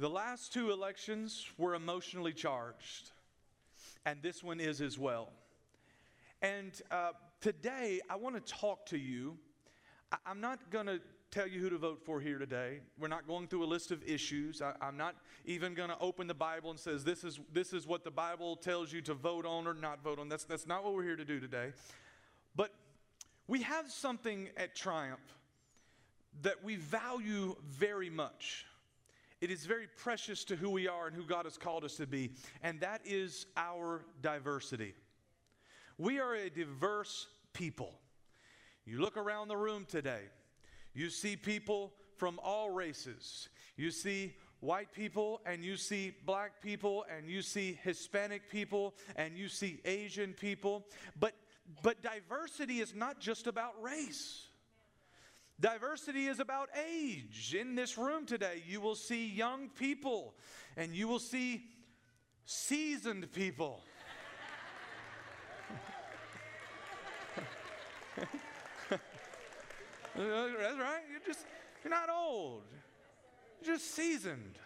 The last two elections were emotionally charged, and this one is as well. And uh, today, I want to talk to you. I- I'm not going to tell you who to vote for here today. We're not going through a list of issues. I, am not even going to open the Bible and says this is this is what the Bible tells you to vote on or not vote on. That's that's not what we're here to do today. But we have something at Triumph that we value very much. It is very precious to who we are and who God has called us to be, and that is our diversity. We are a diverse people. You look around the room today, you see people from all races. You see white people, and you see black people, and you see Hispanic people, and you see Asian people. But, but diversity is not just about race. Diversity is about age. In this room today, you will see young people and you will see seasoned people. That's right. You're just you're not old. You're just seasoned.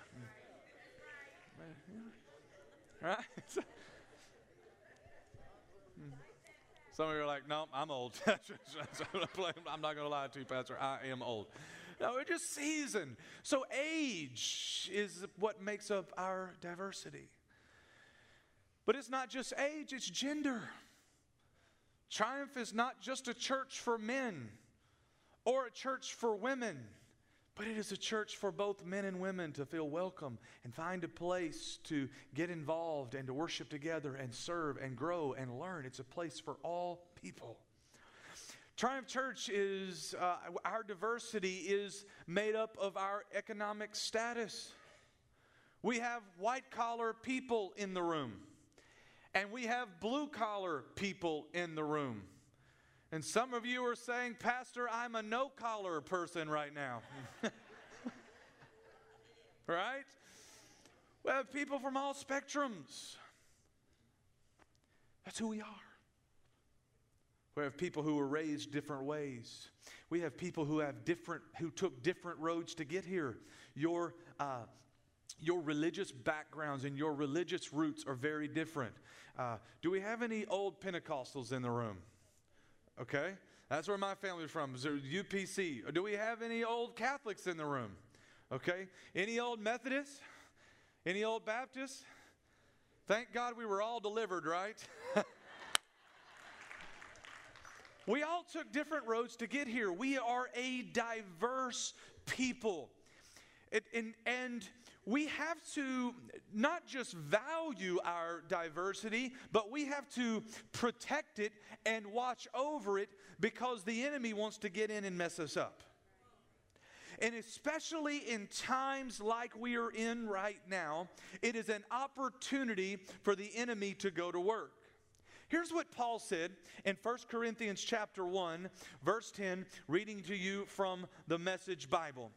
Right? Some of you are like, no, I'm old. I'm not going to lie to you, Pastor. I am old. No, we're just seasoned. So age is what makes up our diversity. But it's not just age, it's gender. Triumph is not just a church for men or a church for women, but it is a church for both men and women to feel welcome and find a place to get involved and to worship together and serve and grow and learn. It's a place for all people. Triumph Church is, uh, our diversity is made up of our economic status. We have white collar people in the room, and we have blue collar people in the room. And some of you are saying, Pastor, I'm a no collar person right now. right? We have people from all spectrums. That's who we are. We have people who were raised different ways. We have people who have different, who took different roads to get here. Your, uh, your religious backgrounds and your religious roots are very different. Uh, do we have any old Pentecostals in the room? Okay? That's where my family's from, is UPC. Do we have any old Catholics in the room? Okay? Any old Methodists? Any old Baptists? Thank God we were all delivered, right? we all took different roads to get here. We are a diverse people. It, and, and we have to not just value our diversity, but we have to protect it and watch over it because the enemy wants to get in and mess us up. And especially in times like we are in right now, it is an opportunity for the enemy to go to work. Here's what Paul said in 1 Corinthians chapter 1, verse 10, reading to you from the Message Bible.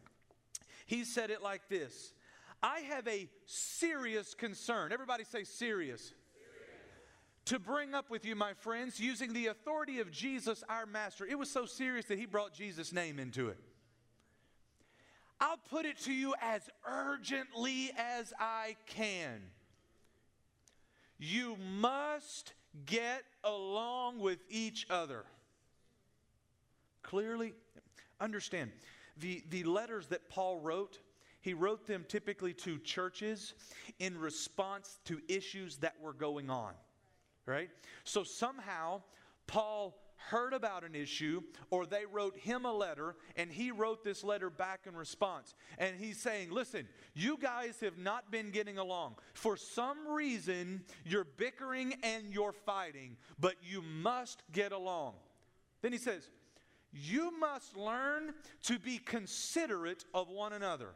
He said it like this I have a serious concern. Everybody say serious. To bring up with you, my friends, using the authority of Jesus, our Master. It was so serious that he brought Jesus' name into it. I'll put it to you as urgently as I can. You must get along with each other. Clearly, understand the, the letters that Paul wrote, he wrote them typically to churches in response to issues that were going on, right? So somehow, Paul heard about an issue or they wrote him a letter and he wrote this letter back in response. And he's saying, Listen, you guys have not been getting along. For some reason, you're bickering and you're fighting, but you must get along. Then he says, You must learn to be considerate of one another.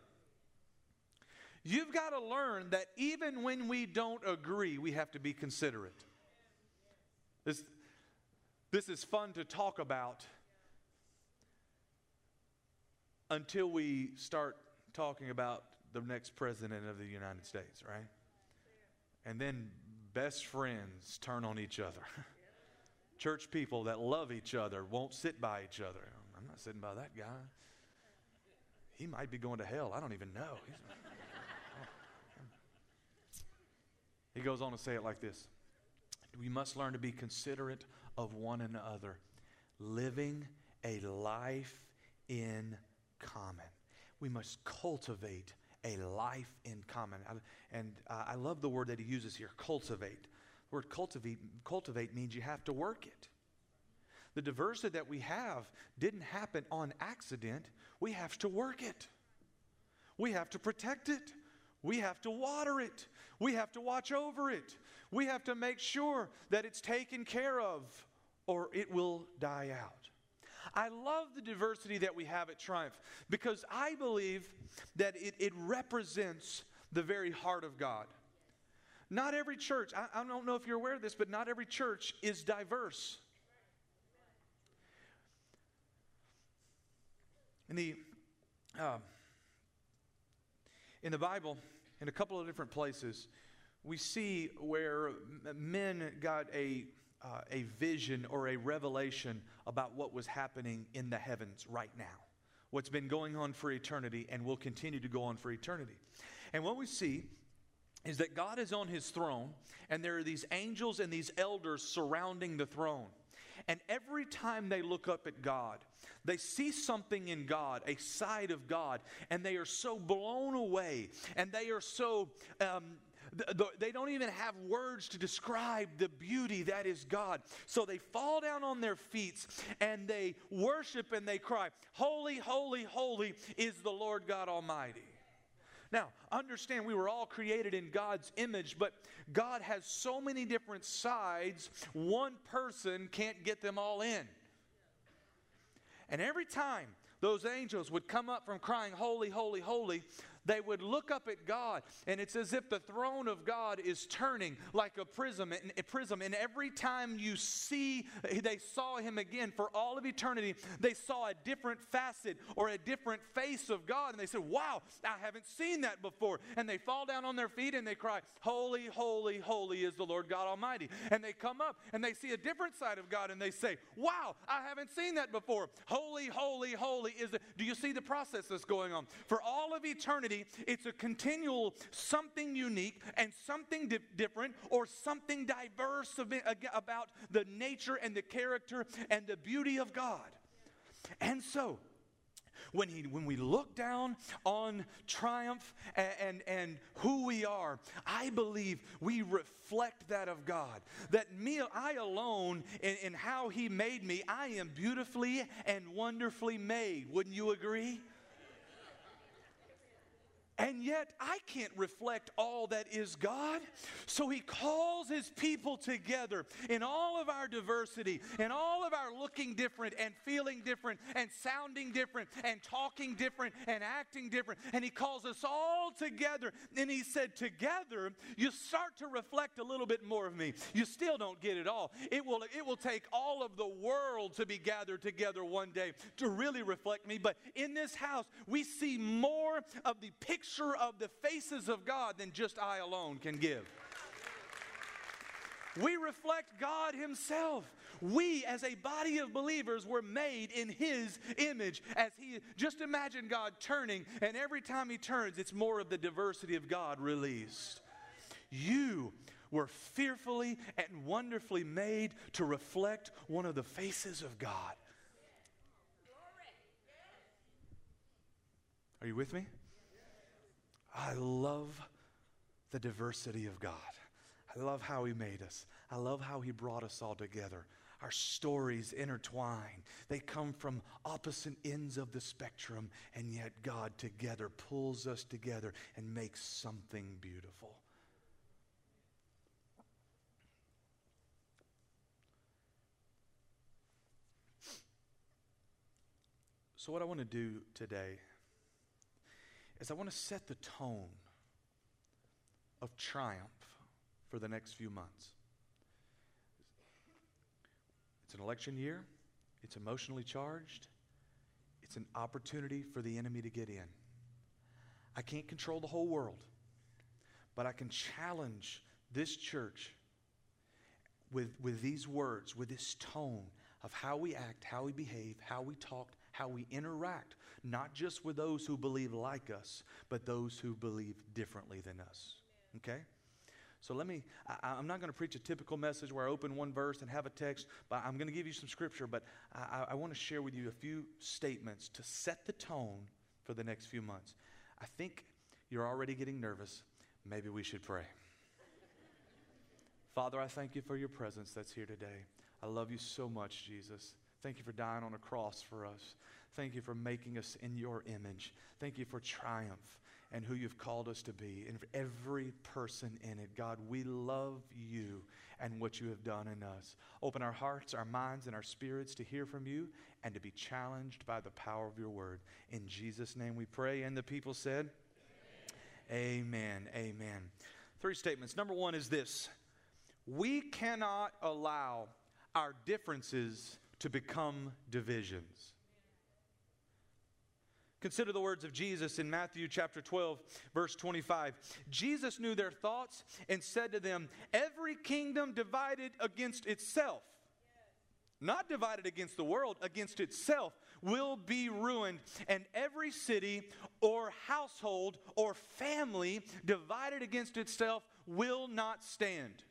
You've got to learn that even when we don't agree, we have to be considerate. This, this is fun to talk about until we start talking about the next president of the United States, right? And then best friends turn on each other. Church people that love each other won't sit by each other. I'm not sitting by that guy. He might be going to hell. I don't even know. He goes on to say it like this We must learn to be considerate of one another, living a life in common. We must cultivate a life in common. And I love the word that he uses here cultivate. The word cultivate, cultivate means you have to work it. The diversity that we have didn't happen on accident. We have to work it. We have to protect it. We have to water it. We have to watch over it. We have to make sure that it's taken care of or it will die out. I love the diversity that we have at Triumph because I believe that it, it represents the very heart of God. Not every church, I, I, don't know if you're aware of this, but not every church is diverse. In the, um, in the Bible, in a couple of different places, we see where men got a, uh, a vision or a revelation about what was happening in the heavens right now, what's been going on for eternity and will continue to go on for eternity. And what we see is that God is on his throne, and there are these angels and these elders surrounding the throne. And every time they look up at God, they see something in God, a side of God, and they are so blown away and they are so. Um, they don't even have words to describe the beauty that is God. So they fall down on their feet and they worship and they cry, Holy, holy, holy is the Lord God Almighty. Now, understand we were all created in God's image, but God has so many different sides, one person can't get them all in. And every time those angels would come up from crying, Holy, holy, holy, they would look up at God, and it's as if the throne of God is turning like a prism. A prism. And every time you see, they saw him again for all of eternity, they saw a different facet or a different face of God. And they said, Wow, I haven't seen that before. And they fall down on their feet and they cry, Holy, holy, holy is the Lord God Almighty. And they come up and they see a different side of God and they say, Wow, I haven't seen that before. Holy, holy, holy is it. Do you see the process that's going on? For all of eternity, it's a continual something unique and something di- different or something diverse about the nature and the character and the beauty of God. And so, when, he, when we look down on triumph and, and, and, who we are, I believe we reflect that of God. That me, I alone, in, in how He made me, I am beautifully and wonderfully made. Wouldn't you agree? And yet, I can't reflect all that is God. So he calls his people together in all of our diversity, in all of our looking different and feeling different and sounding different and talking different and acting different. And he calls us all together. And he said, Together, you start to reflect a little bit more of me. You still don't get it all. It will, it will take all of the world to be gathered together one day to really reflect me. But in this house, we see more of the picture picture of the faces of God than just I alone can give. We reflect God Himself. We, as a body of believers, were made in His image. As He, just imagine God turning, and every time He turns, it's more of the diversity of God released. You were fearfully and wonderfully made to reflect one of the faces of God. Are you with me? I love the diversity of God. I love how He made us. I love how He brought us all together. Our stories intertwine. They come from opposite ends of the spectrum, and yet God together pulls us together and makes something beautiful. So, what I want to do today is I want to set the tone of triumph for the next few months. It's an election year, it's emotionally charged, it's an opportunity for the enemy to get in. I can't control the whole world, but I can challenge this church with, with these words, with this tone of how we act, how we behave, how we talk, how we interact, not just with those who believe like us, but those who believe differently than us. Okay? So let me, I, am not going to preach a typical message where I open one verse and have a text, but I'm going to give you some scripture. But I, I want to share with you a few statements to set the tone for the next few months. I think you're already getting nervous. Maybe we should pray. Father, I thank you for your presence that's here today. I love you so much, Jesus. Thank you for dying on a cross for us. Thank you for making us in your image. Thank you for triumph and who you've called us to be, and for every person in it. God, we love you and what you have done in us. Open our hearts, our minds, and our spirits to hear from you and to be challenged by the power of your word. In Jesus' name we pray. And the people said, Amen. Amen. Amen. Three statements. Number one is this we cannot allow our differences to become divisions. Consider the words of Jesus in Matthew chapter 12, verse 25. Jesus knew their thoughts and said to them, Every kingdom divided against itself, not divided against the world, against itself, will be ruined. And every city or household or family divided against itself will not stand.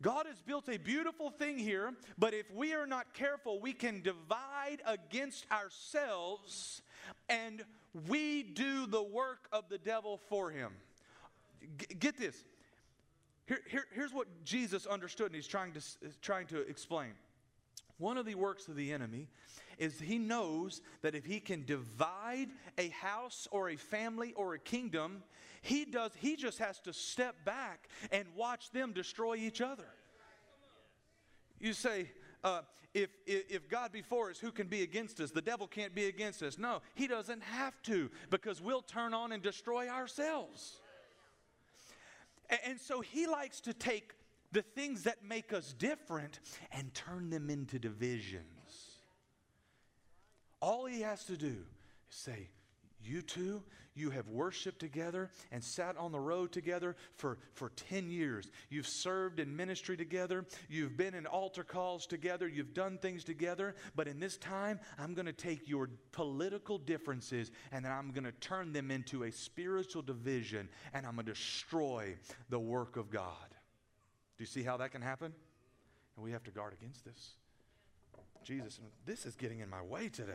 God has built a beautiful thing here, but if we are not careful, we can divide against ourselves and we do the work of the devil for him. G- get this. Here, here, here's what Jesus understood and he's trying to, trying to explain. One of the works of the enemy is he knows that if he can divide a house or a family or a kingdom, he does he just has to step back and watch them destroy each other. You say, uh, if, if God be for us, who can be against us? The devil can't be against us. No, he doesn't have to because we'll turn on and destroy ourselves. And, and so he likes to take the things that make us different and turn them into divisions. All he has to do is say, You two, you have worshiped together and sat on the road together for, for 10 years. You've served in ministry together. You've been in altar calls together. You've done things together. But in this time, I'm going to take your political differences and I'm going to turn them into a spiritual division and I'm going to destroy the work of God. Do you see how that can happen? And we have to guard against this. Jesus, and this is getting in my way today.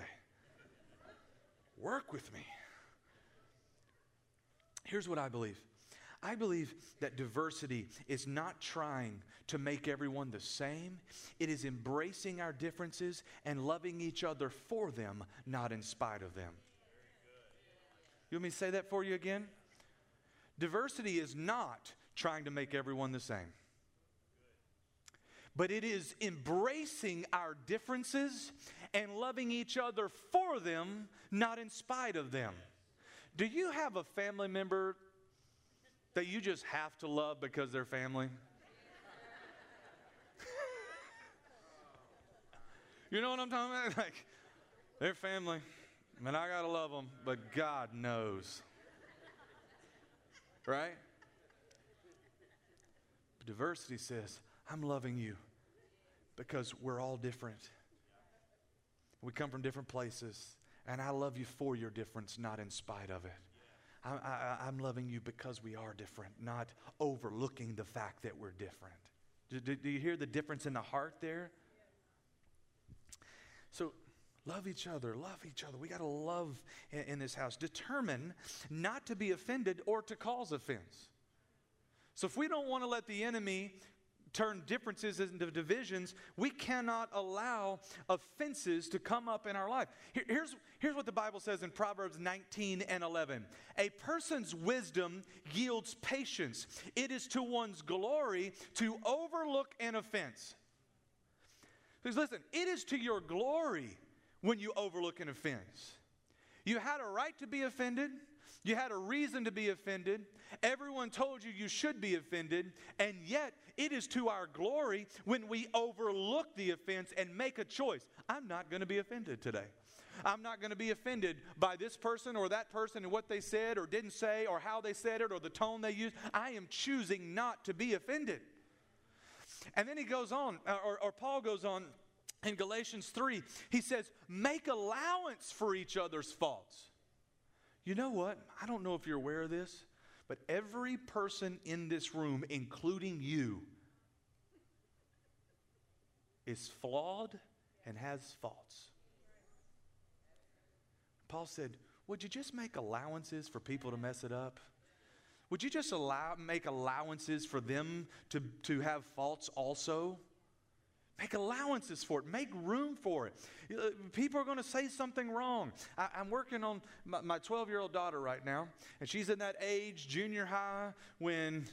Work with me. Here's what I believe I believe that diversity is not trying to make everyone the same, it is embracing our differences and loving each other for them, not in spite of them. You want me to say that for you again? Diversity is not trying to make everyone the same. But it is embracing our differences and loving each other for them, not in spite of them. Do you have a family member that you just have to love because they're family? you know what I'm talking about? Like, they're family. I mean, I got to love them, but God knows. Right? But diversity says, I'm loving you because we're all different. We come from different places. And I love you for your difference, not in spite of it. I, am loving you because we are different, not overlooking the fact that we're different. Do, do, do you hear the difference in the heart there? So, love each other, love each other. We got to love in, in this house. Determine not to be offended or to cause offense. So, if we don't want to let the enemy turn differences into divisions, we cannot allow offenses to come up in our life. Here, here's, here's what the Bible says in Proverbs 19 and 11 A person's wisdom yields patience, it is to one's glory to overlook an offense. Because listen, it is to your glory when you overlook an offense. You had a right to be offended. You had a reason to be offended. Everyone told you you should be offended, and yet it is to our glory when we overlook the offense and make a choice. I'm not going to be offended today. I'm not going to be offended by this person or that person and what they said or didn't say or how they said it or the tone they used. I am choosing not to be offended. And then he goes on, uh, or, or Paul goes on in Galatians 3. He says, Make allowance for each other's faults. You know what? I don't know if you're aware of this, But every person in this room, including you, is flawed and has faults. Paul said, Would you just make allowances for people to mess it up? Would you just allow, make allowances for them to, to have faults also? Make allowances for it. Make room for it. Uh, people are going to say something wrong. I, am working on my 12 year old daughter right now, and she's in that age, junior high, when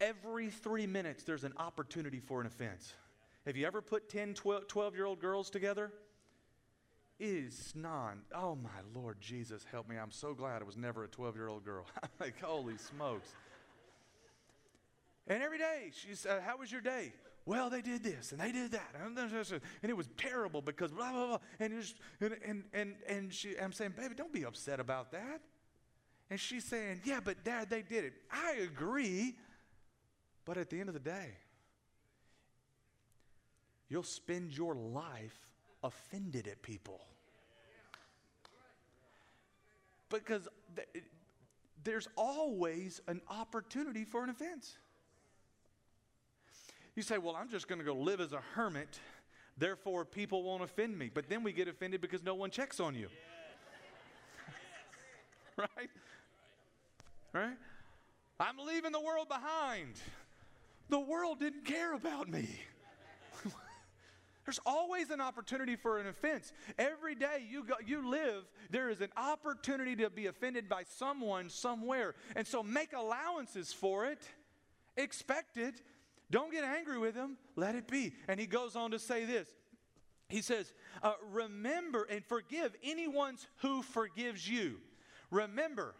every three minutes there's an opportunity for an offense. Have you ever put 10, 12 year old girls together? is non. Oh my Lord Jesus, help me. I'm so glad I was never a 12 year old girl. like, holy smokes. And every day, she said, How was your day? Well, they did this and they did that. And it was terrible because blah, blah, blah. And, was, and, and, and, and she, I'm saying, Baby, don't be upset about that. And she's saying, Yeah, but dad, they did it. I agree. But at the end of the day, you'll spend your life offended at people. Because th- there's always an opportunity for an offense. You say, Well, I'm just going to go live as a hermit, therefore people won't offend me. But then we get offended because no one checks on you. right? Right? I'm leaving the world behind. The world didn't care about me. There's always an opportunity for an offense. Every day you, go, you live, there is an opportunity to be offended by someone somewhere. And so make allowances for it, expect it. Don't get angry with him, let it be. And he goes on to say this He says, uh, Remember and forgive anyone who forgives you. Remember,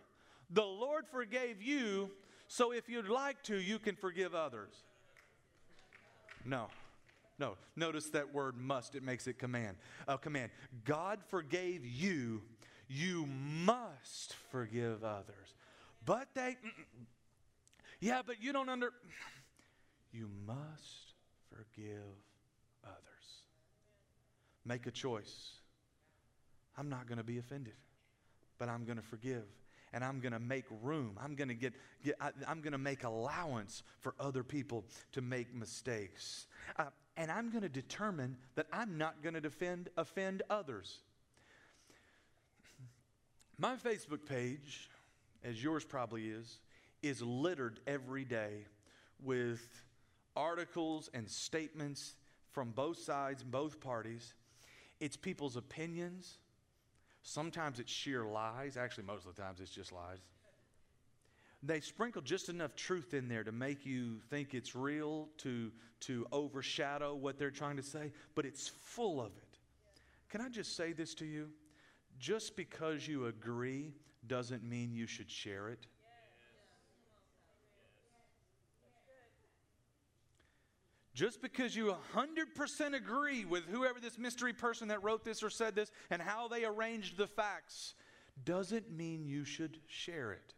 the Lord forgave you, so if you'd like to, you can forgive others. No. No, notice that word must, it makes it command. A command. God forgave you, you must forgive others. But they, yeah, but you don't under, you must forgive others. Make a choice. I'm not going to be offended, but I'm going to forgive and I'm going to make room. I'm going to get, get I, am going to make allowance for other people to make mistakes. Uh, and I'm going to determine that I'm not going to defend, offend others. My Facebook page, as yours probably is, is littered every day with articles and statements from both sides, both parties. It's people's opinions. Sometimes it's sheer lies. Actually, most of the times it's just lies. They sprinkle just enough truth in there to make you think it's real, to, to overshadow what they're trying to say, but it's full of it. Can I just say this to you? Just because you agree doesn't mean you should share it. Just because you 100% agree with whoever this mystery person that wrote this or said this and how they arranged the facts doesn't mean you should share it.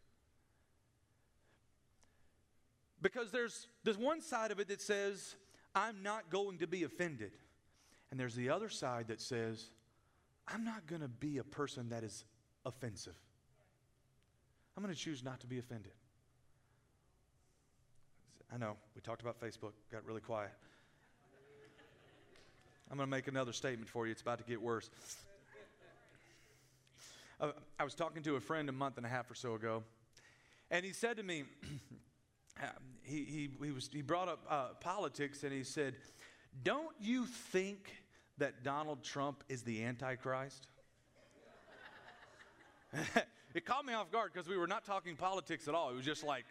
Because there's, there's one side of it that says, I'm not going to be offended. And there's the other side that says, I'm not going to be a person that is offensive. I'm going to choose not to be offended. I know, we talked about Facebook, got really quiet. I'm going to make another statement for you. It's about to get worse. Uh, I was talking to a friend a month and a half or so ago, and he said to me, he, he, he, was, he brought up uh, politics and he said, Don't you think that Donald Trump is the Antichrist? it caught me off guard because we were not talking politics at all. It was just like,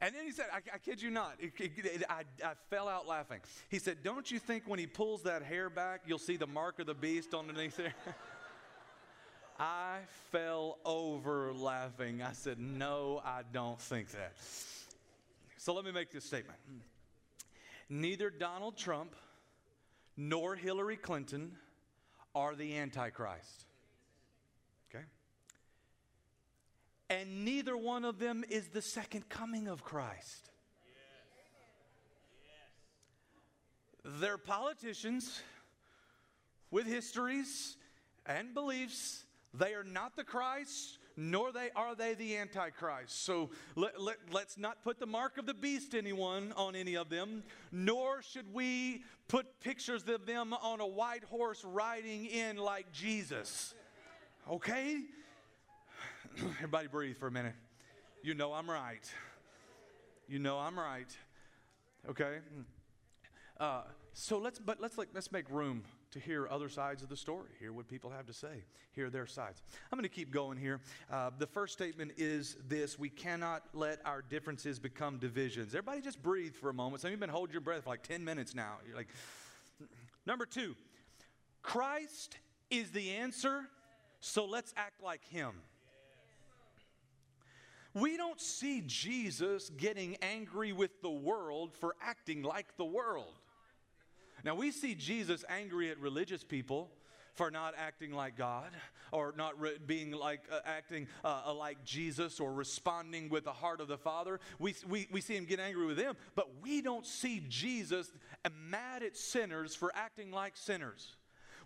and then he said, I, I kid you not, it, it, I, I fell out laughing. He said, Don't you think when he pulls that hair back, you'll see the mark of the beast underneath there? I fell over laughing. I said, No, I don't think that. So let me make this statement. Neither Donald Trump nor Hillary Clinton are the Antichrist. And neither one of them is the second coming of Christ. They're politicians with histories and beliefs. They are not the Christ, nor they are they the Antichrist. So let, let, let's not put the mark of the beast anyone on any of them, nor should we put pictures of them on a white horse riding in like Jesus. Okay? Everybody breathe for a minute. You know I'm right. You know I'm right. Okay? Uh, so let's, but let's, like, let's make room to hear other sides of the story, hear what people have to say, hear their sides. I'm going to keep going here. Uh, the first statement is this we cannot let our differences become divisions. Everybody just breathe for a moment. Some of you have been holding your breath for like 10 minutes now. You're like, number two, Christ is the answer, so let's act like him. We don't see Jesus getting angry with the world for acting like the world. Now, we see Jesus angry at religious people for not acting like God or not re- being like uh, acting uh, like Jesus or responding with the heart of the Father. We, we, we see him get angry with them, but we don't see Jesus mad at sinners for acting like sinners.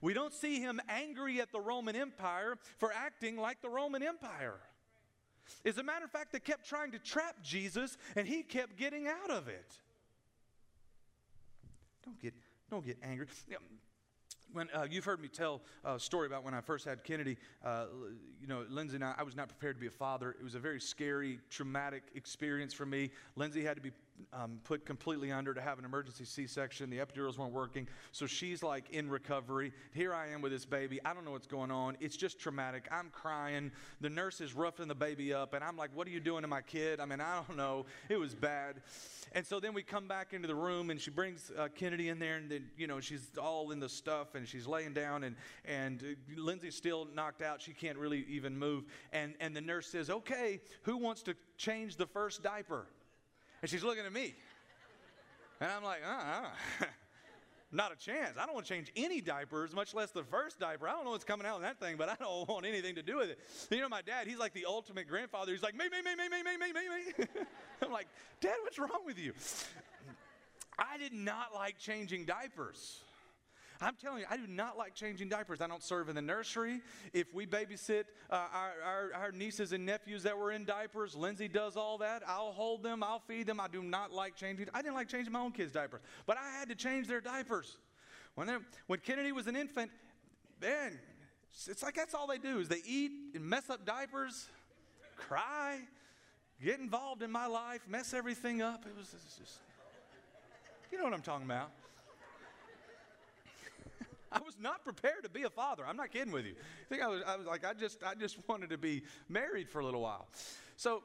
We don't see him angry at the Roman Empire for acting like the Roman Empire. As a matter of fact, they kept trying to trap Jesus and he kept getting out of it. Don't get, don't get angry. When uh, you've heard me tell a story about when I first had Kennedy, uh, you know, Lindsay and I, I was not prepared to be a father. It was a very scary, traumatic experience for me. Lindsay had to be um, put completely under to have an emergency C-section. The epidurals weren't working, so she's like in recovery. Here I am with this baby. I don't know what's going on. It's just traumatic. I'm crying. The nurse is roughing the baby up, and I'm like, "What are you doing to my kid?" I mean, I don't know. It was bad. And so then we come back into the room, and she brings uh, Kennedy in there, and then you know she's all in the stuff, and she's laying down, and and uh, Lindsay's still knocked out. She can't really even move. And and the nurse says, "Okay, who wants to change the first diaper?" And she's looking at me. And I'm like, uh uh Not a chance. I don't want to change any diapers, much less the first diaper. I don't know what's coming out in that thing, but I don't want anything to do with it. You know, my dad, he's like the ultimate grandfather. He's like, me, me, me, me, me, me, me, me, me. I'm like, Dad, what's wrong with you? I did not like changing diapers. I'm telling you, I do not like changing diapers. I don't serve in the nursery. If we babysit uh, our, our, our, nieces and nephews that were in diapers, Lindsay does all that. I'll hold them, I'll feed them. I do not like changing. I didn't like changing my own kids' diapers, but I had to change their diapers. When, when Kennedy was an infant, man, it's like that's all they do is they eat and mess up diapers, cry, get involved in my life, mess everything up. It was just, you know what I'm talking about. I was not prepared to be a father. I'm not kidding with you. I think I was, I was like, I just, I just wanted to be married for a little while. So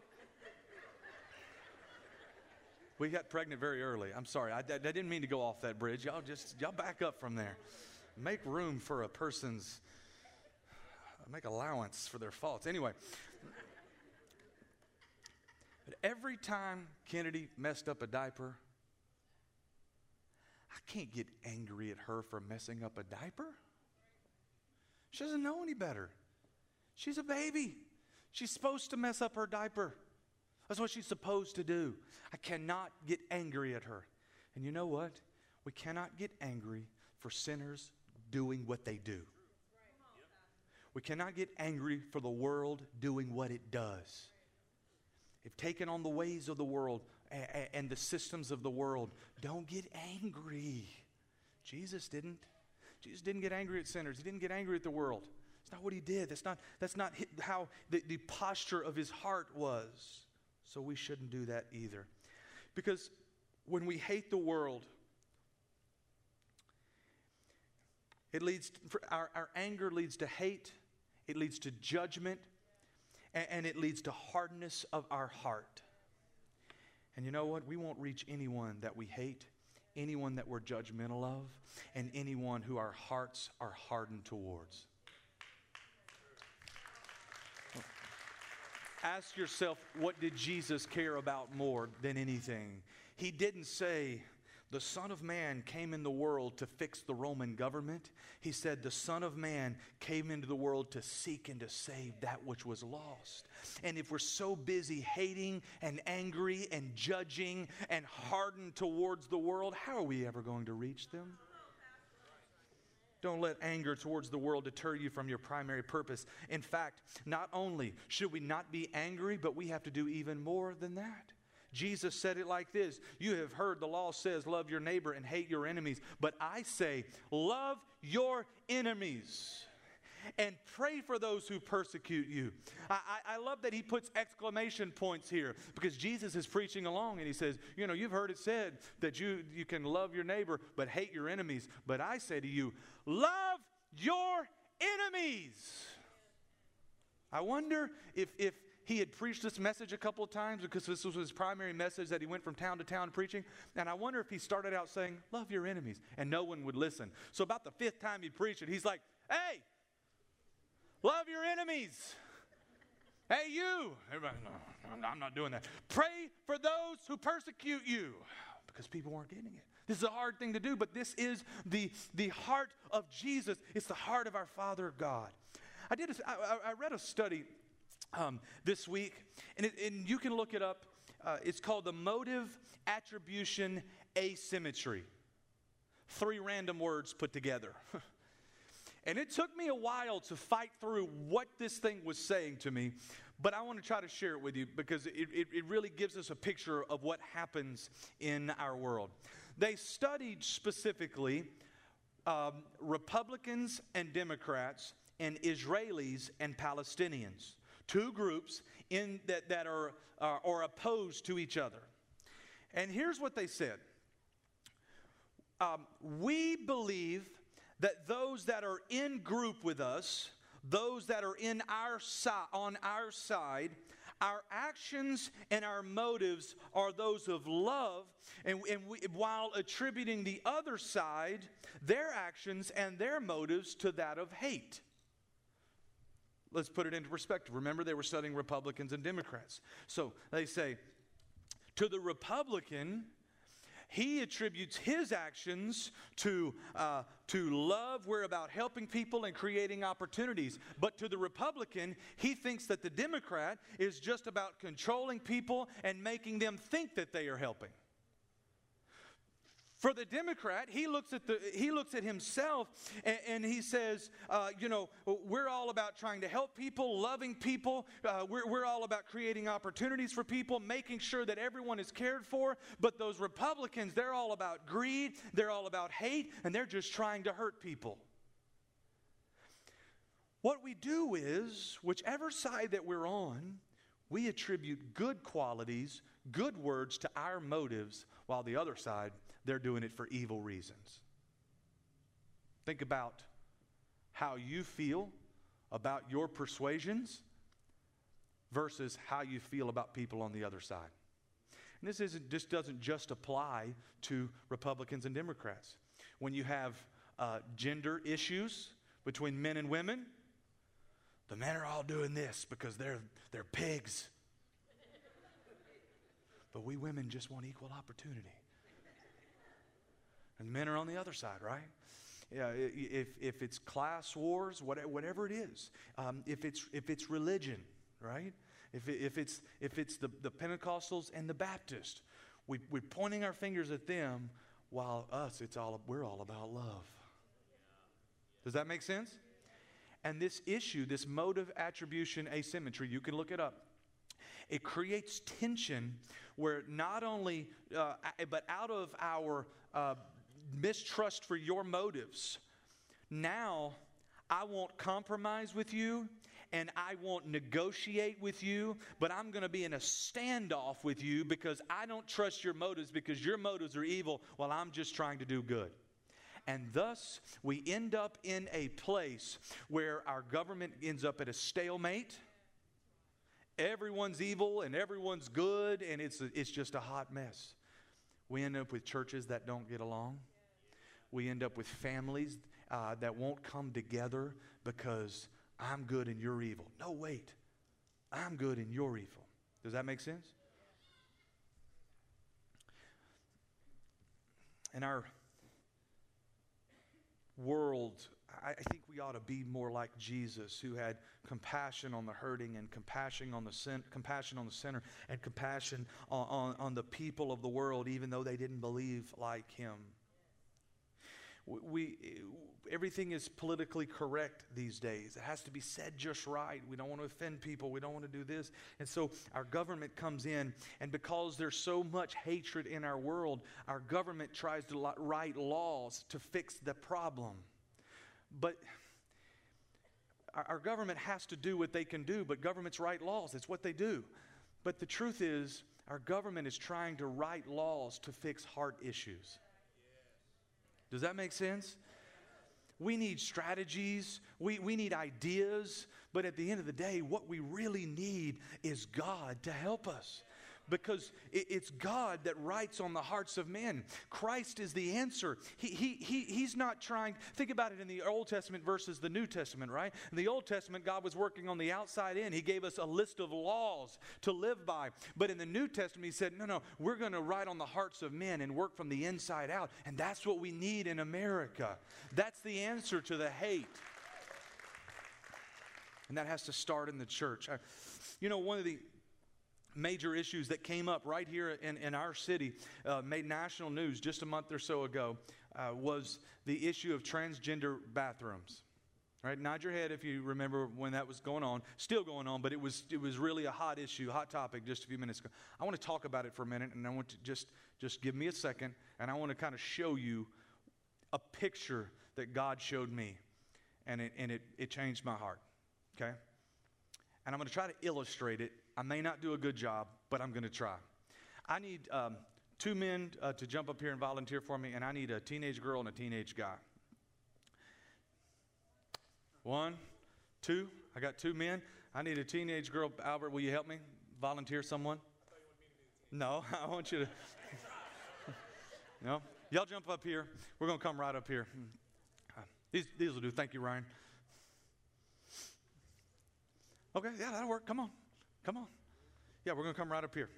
we got pregnant very early. I'm sorry. I, I didn't mean to go off that bridge. Y'all just, y'all back up from there. Make room for a person's, make allowance for their faults. Anyway. But every time Kennedy messed up a diaper, I can't get angry at her for messing up a diaper. She doesn't know any better. She's a baby. She's supposed to mess up her diaper. That's what she's supposed to do. I cannot get angry at her. And you know what? We cannot get angry for sinners doing what they do. We cannot get angry for the world doing what it does. They've taken on the ways of the world and the systems of the world. Don't get angry. Jesus didn't. Jesus didn't get angry at sinners. He didn't get angry at the world. That's not what he did. That's not, that's not how the, the posture of his heart was. So we shouldn't do that either. Because when we hate the world, it leads to, our, our anger leads to hate, it leads to judgment, and, and it leads to hardness of our heart. And you know what? We won't reach anyone that we hate, anyone that we're judgmental of, and anyone who our hearts are hardened towards. Ask yourself, what did Jesus care about more than anything? He didn't say, the Son of Man came in the world to fix the Roman government. He said, The Son of Man came into the world to seek and to save that which was lost. And if we're so busy hating and angry and judging and hardened towards the world, how are we ever going to reach them? Don't let anger towards the world deter you from your primary purpose. In fact, not only should we not be angry, but we have to do even more than that. Jesus said it like this You have heard the law says, Love your neighbor and hate your enemies. But I say, Love your enemies and pray for those who persecute you. I, I, I, love that he puts exclamation points here because Jesus is preaching along and he says, You know, you've heard it said that you, you can love your neighbor but hate your enemies. But I say to you, love your enemies. I wonder if, if he had preached this message a couple of times because this was his primary message that he went from town to town preaching. And I wonder if he started out saying, Love your enemies, and no one would listen. So about the fifth time he preached it, he's like, Hey, Love your enemies. Hey, you. Everybody, no, I'm not doing that. Pray for those who persecute you because people weren't getting it. This is a hard thing to do, but this is the, the heart of Jesus. It's the heart of our Father God. I, did a, I, I read a study um, this week, and, it, and you can look it up. Uh, it's called the Motive Attribution Asymmetry. Three random words put together. And it took me a while to fight through what this thing was saying to me, but I want to try to share it with you because it, it, it, really gives us a picture of what happens in our world. They studied specifically um, Republicans and Democrats and Israelis and Palestinians, two groups in that, that are, uh, are opposed to each other. And here's what they said um, We believe that those that are in group with us, those that are in our si- on our side, our actions and our motives are those of love, and, and we, while attributing the other side their actions and their motives to that of hate. Let's put it into perspective. Remember, they were studying Republicans and Democrats. So they say, to the Republican, he attributes his actions to, uh, to love. We're about helping people and creating opportunities. But to the Republican, he thinks that the Democrat is just about controlling people and making them think that they are helping. For the Democrat, he looks at, the, he looks at himself and, and he says, uh, you know, we're all about trying to help people, loving people. Uh, we're, we're all about creating opportunities for people, making sure that everyone is cared for. But those Republicans, they're all about greed, they're all about hate, and they're just trying to hurt people. What we do is, whichever side that we're on, we attribute good qualities, good words to our motives, while the other side they're doing it for evil reasons. Think about how you feel about your persuasions versus how you feel about people on the other side. And this isn't, just doesn't just apply to Republicans and Democrats. When you have uh, gender issues between men and women, the men are all doing this because they're, they're pigs. but we women just want equal opportunity. And men are on the other side, right? Yeah, if, if it's class wars, whatever it is, um, if, it's, if it's religion, right? If, if it's, if it's the, the Pentecostals and the Baptists, we, we're pointing our fingers at them while us, it's all, we're all about love. Does that make sense? And this issue, this motive attribution asymmetry, you can look it up. It creates tension where not only, uh, but out of our uh, mistrust for your motives. Now, I won't compromise with you and I won't negotiate with you, but I'm going to be in a standoff with you because I don't trust your motives because your motives are evil while I'm just trying to do good. And thus, we end up in a place where our government ends up at a stalemate. Everyone's evil and everyone's good, and it's, it's just a hot mess. We end up with churches that don't get along we end up with families uh, that won't come together because I'm good and you're evil. No, wait. I'm good and you're evil. Does that make sense? In our world, I, think we ought to be more like Jesus, who had compassion on the hurting and compassion on the sin, compassion on the sinner and compassion on, on, on the people of the world, even though they didn't believe like him we, eh, everything is politically correct these days. It has to be said just right. We don't want to offend people. We don't want to do this. And so our government comes in, and because there's so much hatred in our world, our government tries to write laws to fix the problem. But our government has to do what they can do, but governments write laws. It's what they do. But the truth is, our government is trying to write laws to fix heart issues. Does that make sense? We need strategies, we, we need ideas, but at the end of the day, what we really need is God to help us because it's God that writes on the hearts of men. Christ is the answer. He, he, he, he's not trying, think about it in the Old Testament versus the New Testament, right? In the Old Testament, God was working on the outside in. He gave us a list of laws to live by. But in the New Testament, He said, no, no, we're going to write on the hearts of men and work from the inside out. And that's what we need in America. That's the answer to the hate. And that has to start in the church. you know, one of the major issues that came up right here in, in our city, uh, made national news just a month or so ago, uh, was the issue of transgender bathrooms. Right, nod your head if you remember when that was going on. Still going on, but it was it was really a hot issue, hot topic just a few minutes ago. I want to talk about it for a minute, and I want to just just give me a second, and I want to kind of show you a picture that God showed me, and it and it it changed my heart. Okay, and I'm going to try to illustrate it I may not do a good job, but I'm going to try. I need um, two men uh, to jump up here and volunteer for me, and I need a teenage girl and a teenage guy. One, two. I got two men. I need a teenage girl. Albert, will you help me? Volunteer someone? No, I want you to. no, y'all jump up here. We're going to come right up here. Uh, these, these will do. Thank you, Ryan. Okay, yeah, that'll work. Come on. Come on. Yeah, we're going to come right up here.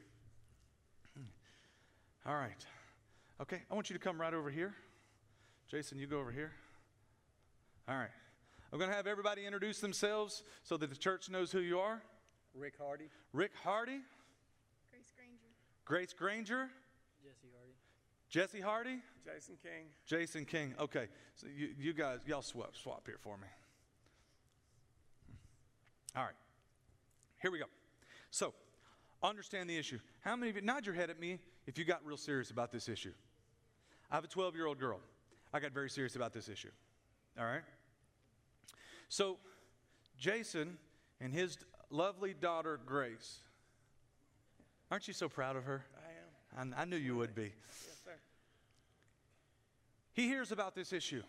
All right. Okay, I want you to come right over here. Jason, you go over here. All right. I'm going to have everybody introduce themselves so that the church knows who you are. Rick Hardy. Rick Hardy. Grace Granger. Grace Granger. Jesse Hardy. Jesse Hardy. Jason King. Jason King. Okay. So you, you guys, y'all swap, swap here for me. All right. Here we go. So, understand the issue. How many of you, nod your head at me if you got real serious about this issue? I have a 12 year old girl. I got very serious about this issue. All right? So, Jason and his lovely daughter, Grace, aren't you so proud of her? I am. I, I knew you would be. Yes, sir. He hears about this issue.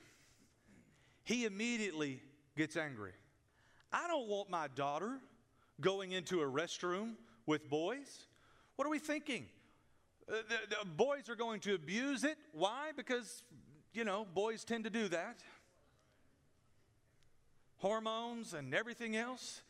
He immediately gets angry. I don't want my daughter going into a restroom with boys? What are we thinking? Uh, the, the boys are going to abuse it. Why? Because, you know, boys tend to do that. Hormones and everything else.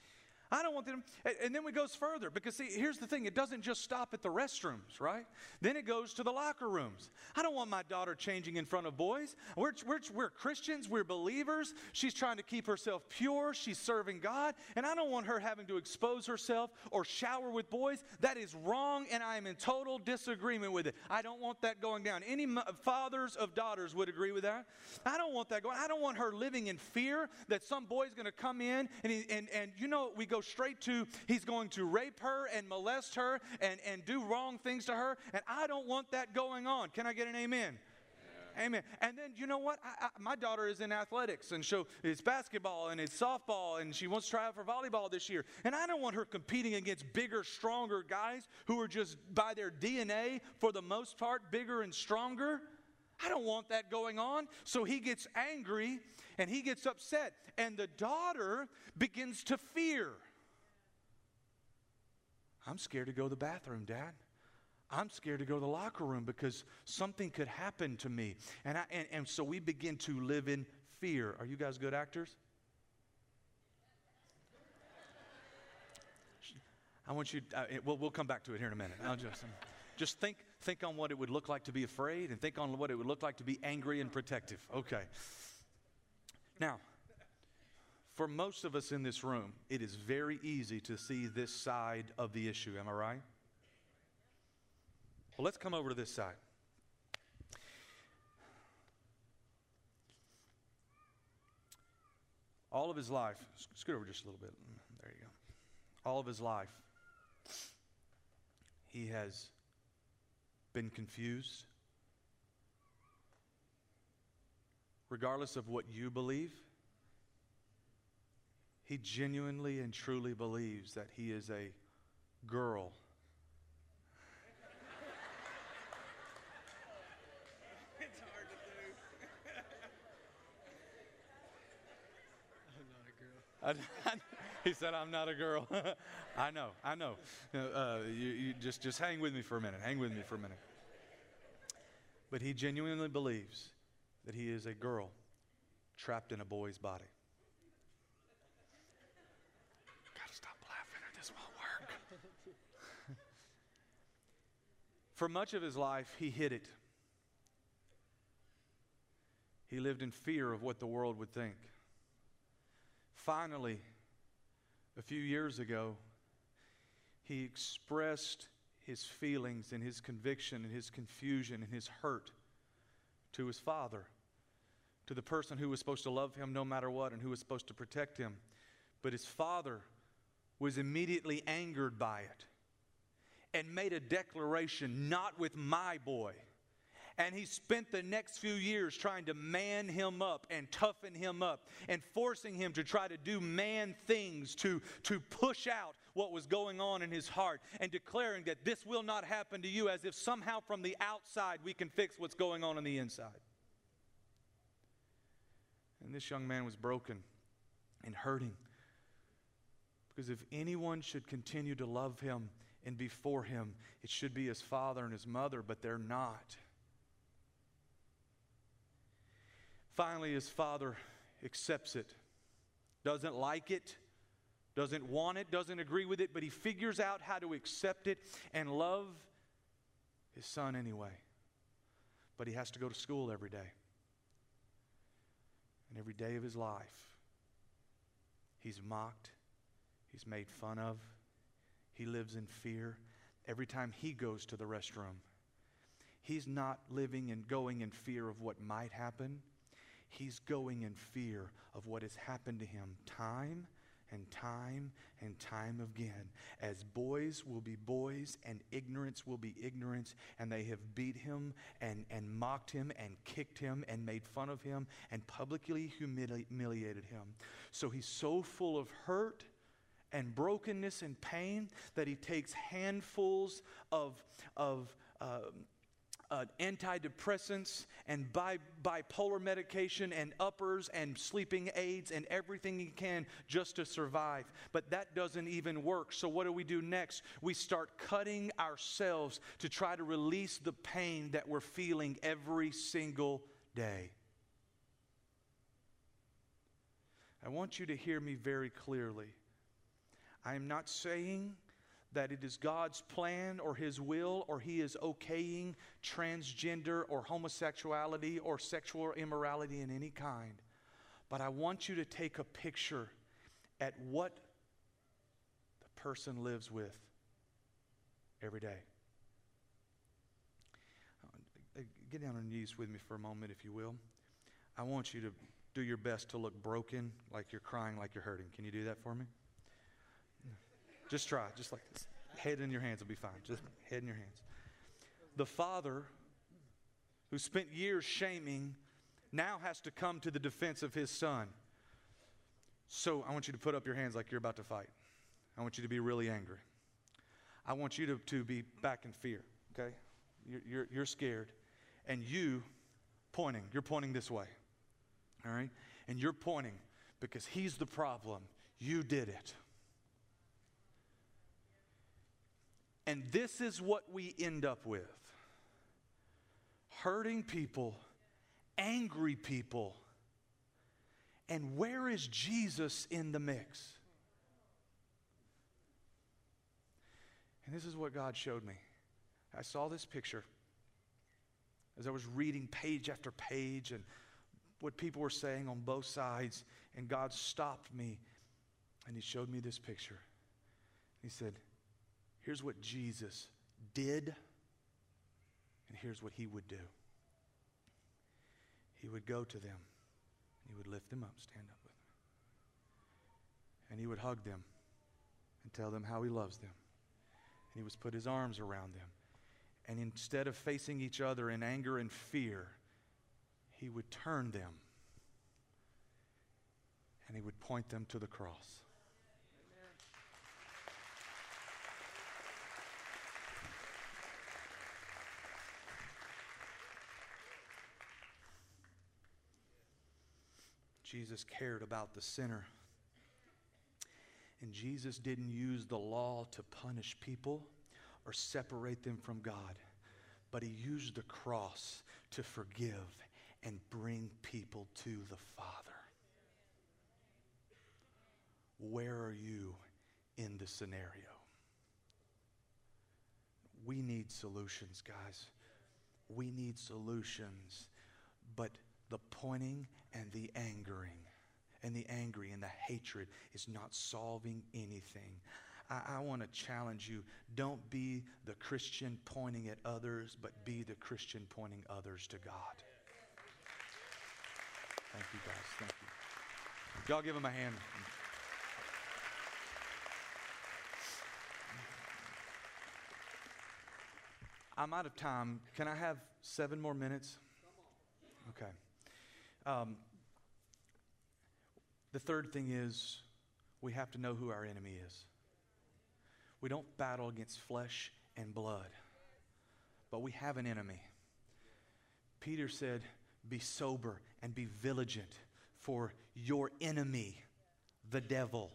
I don't want them. And then it goes further because, see, here's the thing it doesn't just stop at the restrooms, right? Then it goes to the locker rooms. I don't want my daughter changing in front of boys. We're, we're, we're Christians, we're believers. She's trying to keep herself pure, she's serving God. And I don't want her having to expose herself or shower with boys. That is wrong, and I am in total disagreement with it. I don't want that going down. Any fathers of daughters would agree with that. I don't want that going. I don't want her living in fear that some boy's going to come in and, and, and you know, we go straight to he's going to rape her and molest her and, and do wrong things to her. And I don't want that going on. Can I get an amen? Amen. And then you know what? I, I, my daughter is in athletics, and so it's basketball and it's softball, and she wants to try out for volleyball this year. And I don't want her competing against bigger, stronger guys who are just by their DNA, for the most part, bigger and stronger. I don't want that going on. So he gets angry and he gets upset, and the daughter begins to fear. I'm scared to go to the bathroom, Dad. I'm scared to go to the locker room because something could happen to me. And, I, and, and so we begin to live in fear. Are you guys good actors? I want you, uh, we'll, we'll come back to it here in a minute. I'll just, just think, think on what it would look like to be afraid and think on what it would look like to be angry and protective. Okay. Now, for most of us in this room, it is very easy to see this side of the issue. Am I right? Well, let's come over to this side. All of his life, scoot over just a little bit. There you go. All of his life, he has been confused. Regardless of what you believe, he genuinely and truly believes that he is a girl. It's hard to do. I'm not a girl. I- he said, "I'm not a girl." I know, I know. Uh, you, you just just hang with me for a minute. Hang with me for a minute. But he genuinely believes that he is a girl trapped in a boy's body. Gotta stop laughing, or this won't work. For much of his life, he hid it. He lived in fear of what the world would think. Finally, a few years ago, he expressed his feelings and his conviction and his confusion and his hurt to his father, to the person who was supposed to love him no matter what and who was supposed to protect him. But his father was immediately angered by it and made a declaration not with my boy. And he spent the next few years trying to man him up and toughen him up and forcing him to try to do man things to, to push out what was going on in his heart and declaring that this will not happen to you as if somehow from the outside we can fix what's going on on the inside. And this young man was broken and hurting because if anyone should continue to love him and before him, it should be his father and his mother, but they're not. Finally, his father accepts it, doesn't like it, doesn't want it, doesn't agree with it, but he figures out how to accept it and love his son anyway. But he has to go to school every day. And every day of his life, he's mocked, he's made fun of, he lives in fear. Every time he goes to the restroom, he's not living and going in fear of what might happen. He's going in fear of what has happened to him time and time and time again. As boys will be boys and ignorance will be ignorance, and they have beat him and, and mocked him and kicked him and made fun of him and publicly humili- humiliated him. So he's so full of hurt and brokenness and pain that he takes handfuls of, of uh, uh, antidepressants and bi- bipolar medication and uppers and sleeping aids and everything he can just to survive. But that doesn't even work. So, what do we do next? We start cutting ourselves to try to release the pain that we're feeling every single day. I want you to hear me very clearly. I am not saying that it is God's plan or His will or He is okaying transgender or homosexuality or sexual immorality in any kind. But I want you to take a picture at what the person lives with every day. Uh, Get down on your knees with me for a moment, if you will. I want you to do your best to look broken, like you're crying, like you're hurting. Can you do that for me? Just try, just like this. Head in your hands will be fine. Just head in your hands. The father who spent years shaming now has to come to the defense of his son. So I want you to put up your hands like you're about to fight. I want you to be really angry. I want you to, to be back in fear, okay? You're, you're, you're scared. And you pointing, you're pointing this way, all right? And you're pointing because he's the problem. You did it. And this is what we end up with hurting people, angry people. And where is Jesus in the mix? And this is what God showed me. I saw this picture as I was reading page after page and what people were saying on both sides. And God stopped me and He showed me this picture. He said, Here's what Jesus did, and here's what he would do. He would go to them, he would lift them up, stand up with them. and he would hug them and tell them how he loves them. And he would put his arms around them. And instead of facing each other in anger and fear, he would turn them and he would point them to the cross. Jesus cared about the sinner. And Jesus didn't use the law to punish people or separate them from God, but he used the cross to forgive and bring people to the Father. Where are you in the scenario? We need solutions, guys. We need solutions. But the pointing and the angering and the angry and the hatred is not solving anything. I, I want to challenge you don't be the Christian pointing at others, but be the Christian pointing others to God. Thank you, guys. Thank you. Y'all give him a hand. I'm out of time. Can I have seven more minutes? Okay. Um, the third thing is we have to know who our enemy is. We don't battle against flesh and blood, but we have an enemy. Peter said, Be sober and be vigilant, for your enemy, the devil.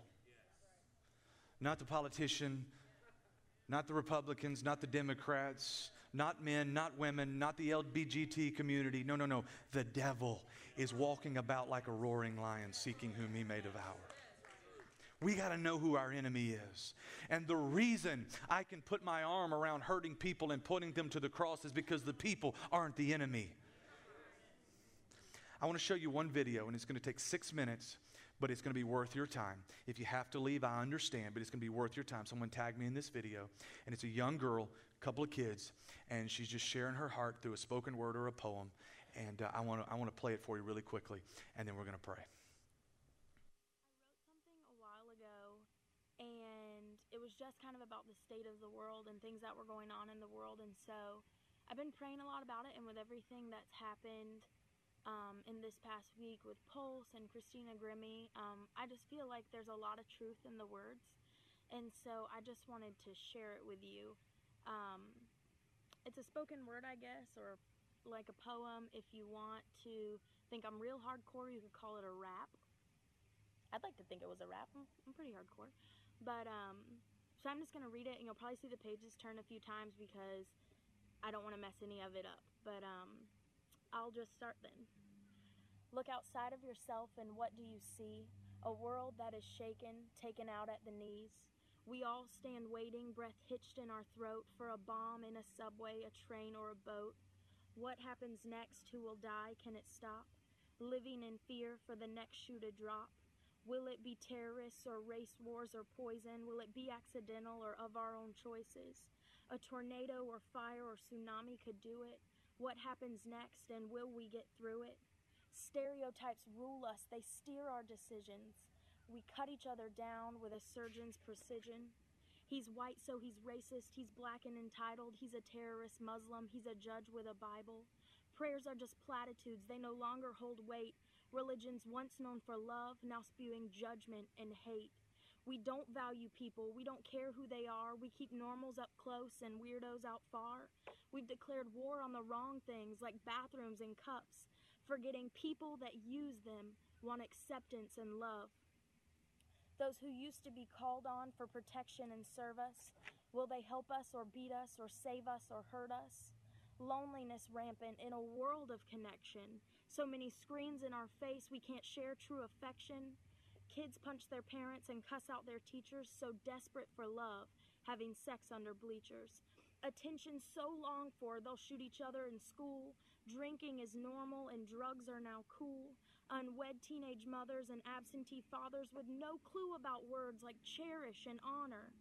Not the politician, not the Republicans, not the Democrats, not men, not women, not the LGBT community. No, no, no. The devil is walking about like a roaring lion, seeking whom he may devour. We got to know who our enemy is. And the reason I can put my arm around hurting people and putting them to the cross is because the people aren't the enemy. I want to show you one video, and it's going to take six minutes but it's going to be worth your time. If you have to leave, I understand, but it's going to be worth your time. Someone tagged me in this video, and it's a young girl, couple of kids, and she's just sharing her heart through a spoken word or a poem. And uh, I want to I want to play it for you really quickly, and then we're going to pray. I wrote something a while ago, and it was just kind of about the state of the world and things that were going on in the world. And so I've been praying a lot about it, and with everything that's happened um, in this past week with Pulse and Christina Grimmie, um, I just feel like there's a lot of truth in the words. And so I just wanted to share it with you. Um, it's a spoken word, I guess, or like a poem. If you want to think I'm real hardcore, you could call it a rap. I'd like to think it was a rap. I'm, I'm pretty hardcore. But, um, so I'm just going to read it, and you'll probably see the pages turn a few times because I don't want to mess any of it up. But, um, I'll just start then. Look outside of yourself and what do you see? A world that is shaken, taken out at the knees. We all stand waiting, breath hitched in our throat, for a bomb in a subway, a train, or a boat. What happens next? Who will die? Can it stop? Living in fear for the next shoe to drop. Will it be terrorists or race wars or poison? Will it be accidental or of our own choices? A tornado or fire or tsunami could do it. What happens next, and will we get through it? Stereotypes rule us, they steer our decisions. We cut each other down with a surgeon's precision. He's white, so he's racist. He's black and entitled. He's a terrorist Muslim. He's a judge with a Bible. Prayers are just platitudes, they no longer hold weight. Religions once known for love, now spewing judgment and hate. We don't value people. We don't care who they are. We keep normals up close and weirdos out far. We've declared war on the wrong things like bathrooms and cups, forgetting people that use them want acceptance and love. Those who used to be called on for protection and service, will they help us or beat us or save us or hurt us? Loneliness rampant in a world of connection. So many screens in our face, we can't share true affection. Kids punch their parents and cuss out their teachers, so desperate for love, having sex under bleachers. Attention so longed for, they'll shoot each other in school. Drinking is normal and drugs are now cool. Unwed teenage mothers and absentee fathers with no clue about words like cherish and honor.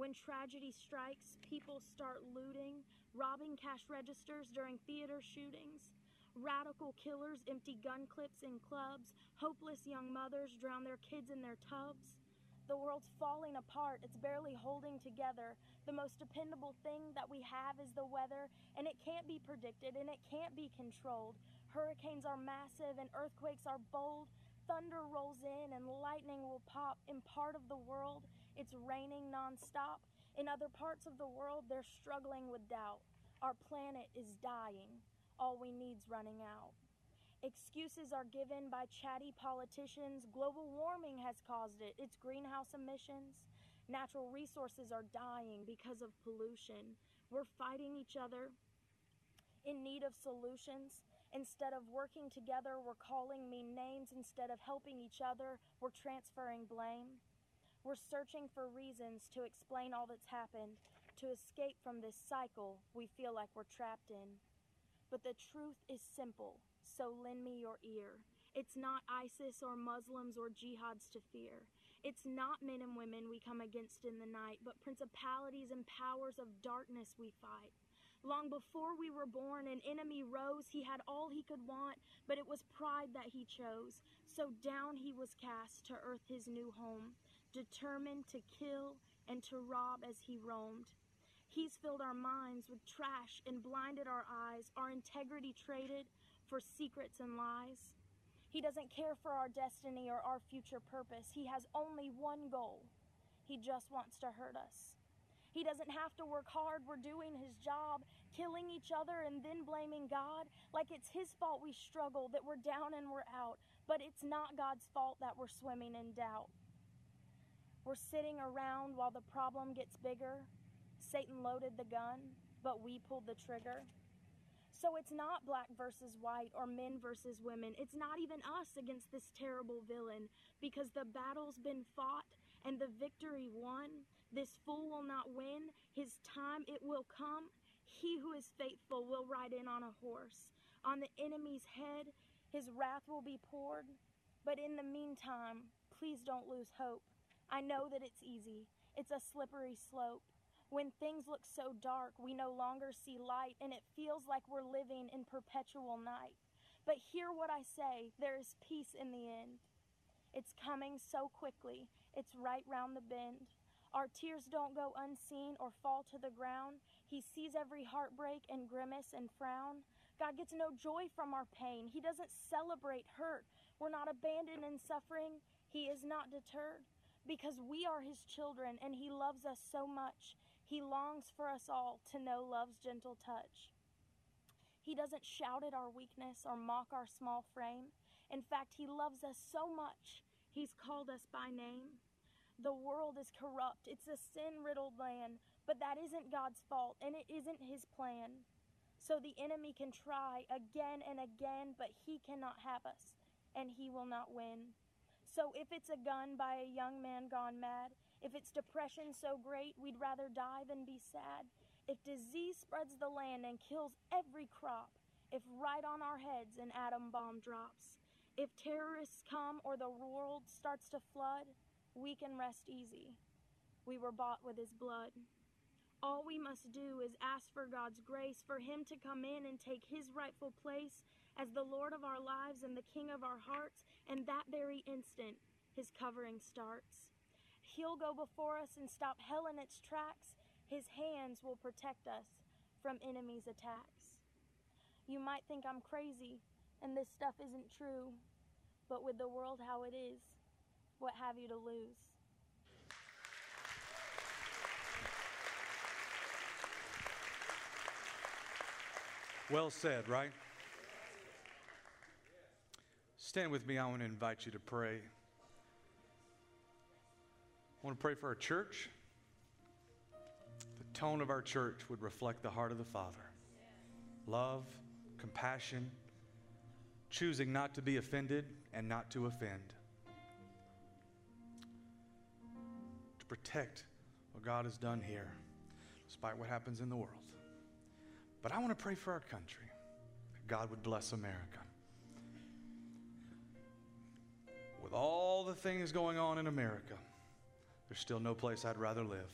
When tragedy strikes, people start looting, robbing cash registers during theater shootings. Radical killers empty gun clips in clubs. Hopeless young mothers drown their kids in their tubs. The world's falling apart. It's barely holding together. The most dependable thing that we have is the weather, and it can't be predicted and it can't be controlled. Hurricanes are massive and earthquakes are bold. Thunder rolls in and lightning will pop. In part of the world, it's raining nonstop. In other parts of the world, they're struggling with doubt. Our planet is dying. All we need's running out. Excuses are given by chatty politicians. Global warming has caused it, it's greenhouse emissions. Natural resources are dying because of pollution. We're fighting each other in need of solutions. Instead of working together, we're calling mean names. Instead of helping each other, we're transferring blame. We're searching for reasons to explain all that's happened, to escape from this cycle we feel like we're trapped in. But the truth is simple so lend me your ear. It's not ISIS or Muslims or jihads to fear. It's not men and women we come against in the night, but principalities and powers of darkness we fight. Long before we were born, an enemy rose. He had all he could want, but it was pride that he chose. So down he was cast to earth his new home, determined to kill and to rob as he roamed. He's filled our minds with trash and blinded our eyes, our integrity traded for secrets and lies. He doesn't care for our destiny or our future purpose. He has only one goal. He just wants to hurt us. He doesn't have to work hard. We're doing his job, killing each other and then blaming God like it's his fault we struggle, that we're down and we're out. But it's not God's fault that we're swimming in doubt. We're sitting around while the problem gets bigger. Satan loaded the gun, but we pulled the trigger. So it's not black versus white or men versus women. It's not even us against this terrible villain because the battle's been fought and the victory won. This fool will not win. His time it will come. He who is faithful will ride in on a horse. On the enemy's head, his wrath will be poured. But in the meantime, please don't lose hope. I know that it's easy. It's a slippery slope. When things look so dark, we no longer see light, and it feels like we're living in perpetual night. But hear what I say there is peace in the end. It's coming so quickly, it's right round the bend. Our tears don't go unseen or fall to the ground. He sees every heartbreak and grimace and frown. God gets no joy from our pain. He doesn't celebrate hurt. We're not abandoned in suffering. He is not deterred because we are His children and He loves us so much. He longs for us all to know love's gentle touch. He doesn't shout at our weakness or mock our small frame. In fact, He loves us so much, He's called us by name. The world is corrupt, it's a sin riddled land, but that isn't God's fault and it isn't His plan. So the enemy can try again and again, but he cannot have us, and he will not win. So if it's a gun by a young man gone mad, if it's depression so great we'd rather die than be sad, if disease spreads the land and kills every crop, if right on our heads an atom bomb drops, if terrorists come or the world starts to flood, we can rest easy. We were bought with his blood. All we must do is ask for God's grace, for him to come in and take his rightful place as the Lord of our lives and the King of our hearts, and that very instant, his covering starts. He'll go before us and stop hell in its tracks. His hands will protect us from enemies' attacks. You might think I'm crazy and this stuff isn't true, but with the world how it is, what have you to lose? Well said, right? Stand with me. I want to invite you to pray. I want to pray for our church. The tone of our church would reflect the heart of the Father love, compassion, choosing not to be offended and not to offend, to protect what God has done here, despite what happens in the world. But I want to pray for our country God would bless America. With all the things going on in America, there's still no place I'd rather live.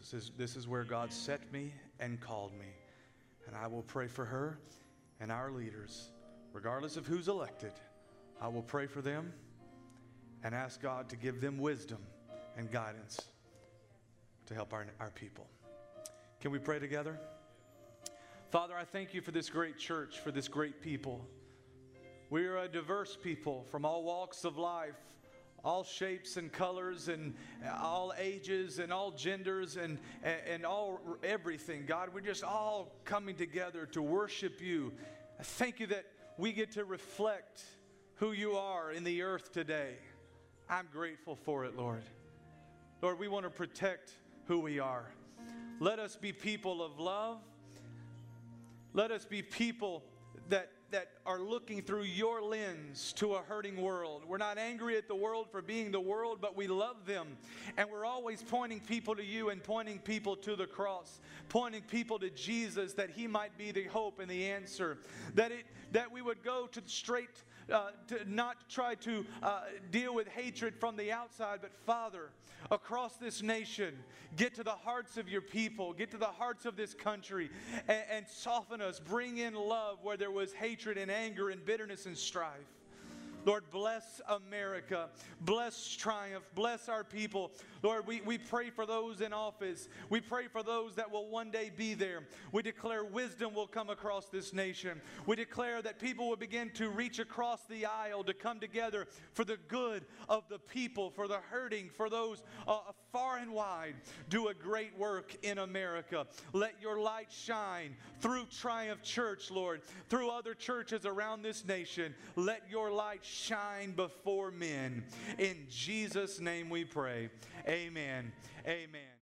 This is, this is where God set me and called me. And I will pray for her and our leaders, regardless of who's elected. I will pray for them and ask God to give them wisdom and guidance to help our, our people. Can we pray together? Father, I thank you for this great church, for this great people. We are a diverse people from all walks of life, all shapes and colors, and all ages, and all genders, and, and all everything. God, we're just all coming together to worship you. I thank you that we get to reflect who you are in the earth today. I'm grateful for it, Lord. Lord, we want to protect who we are. Let us be people of love let us be people that, that are looking through your lens to a hurting world. We're not angry at the world for being the world, but we love them. And we're always pointing people to you and pointing people to the cross, pointing people to Jesus that he might be the hope and the answer. That, it, that we would go to straight, uh, to not try to uh, deal with hatred from the outside, but Father, across this nation. Get to the hearts of your people, get to the hearts of this country, and, and soften us. Bring in love where there was hatred and anger and bitterness and strife. Lord, bless America. Bless Triumph. Bless our people. Lord, we, we pray for those in office. We pray for those that will one day be there. We declare wisdom will come across this nation. We declare that people will begin to reach across the aisle to come together for the good of the people, for the hurting, for those uh, far and wide. Do a great work in America. Let your light shine through Triumph Church, Lord, through other churches around this nation. Let your light shine before men. In Jesus' name we pray. Amen. Amen.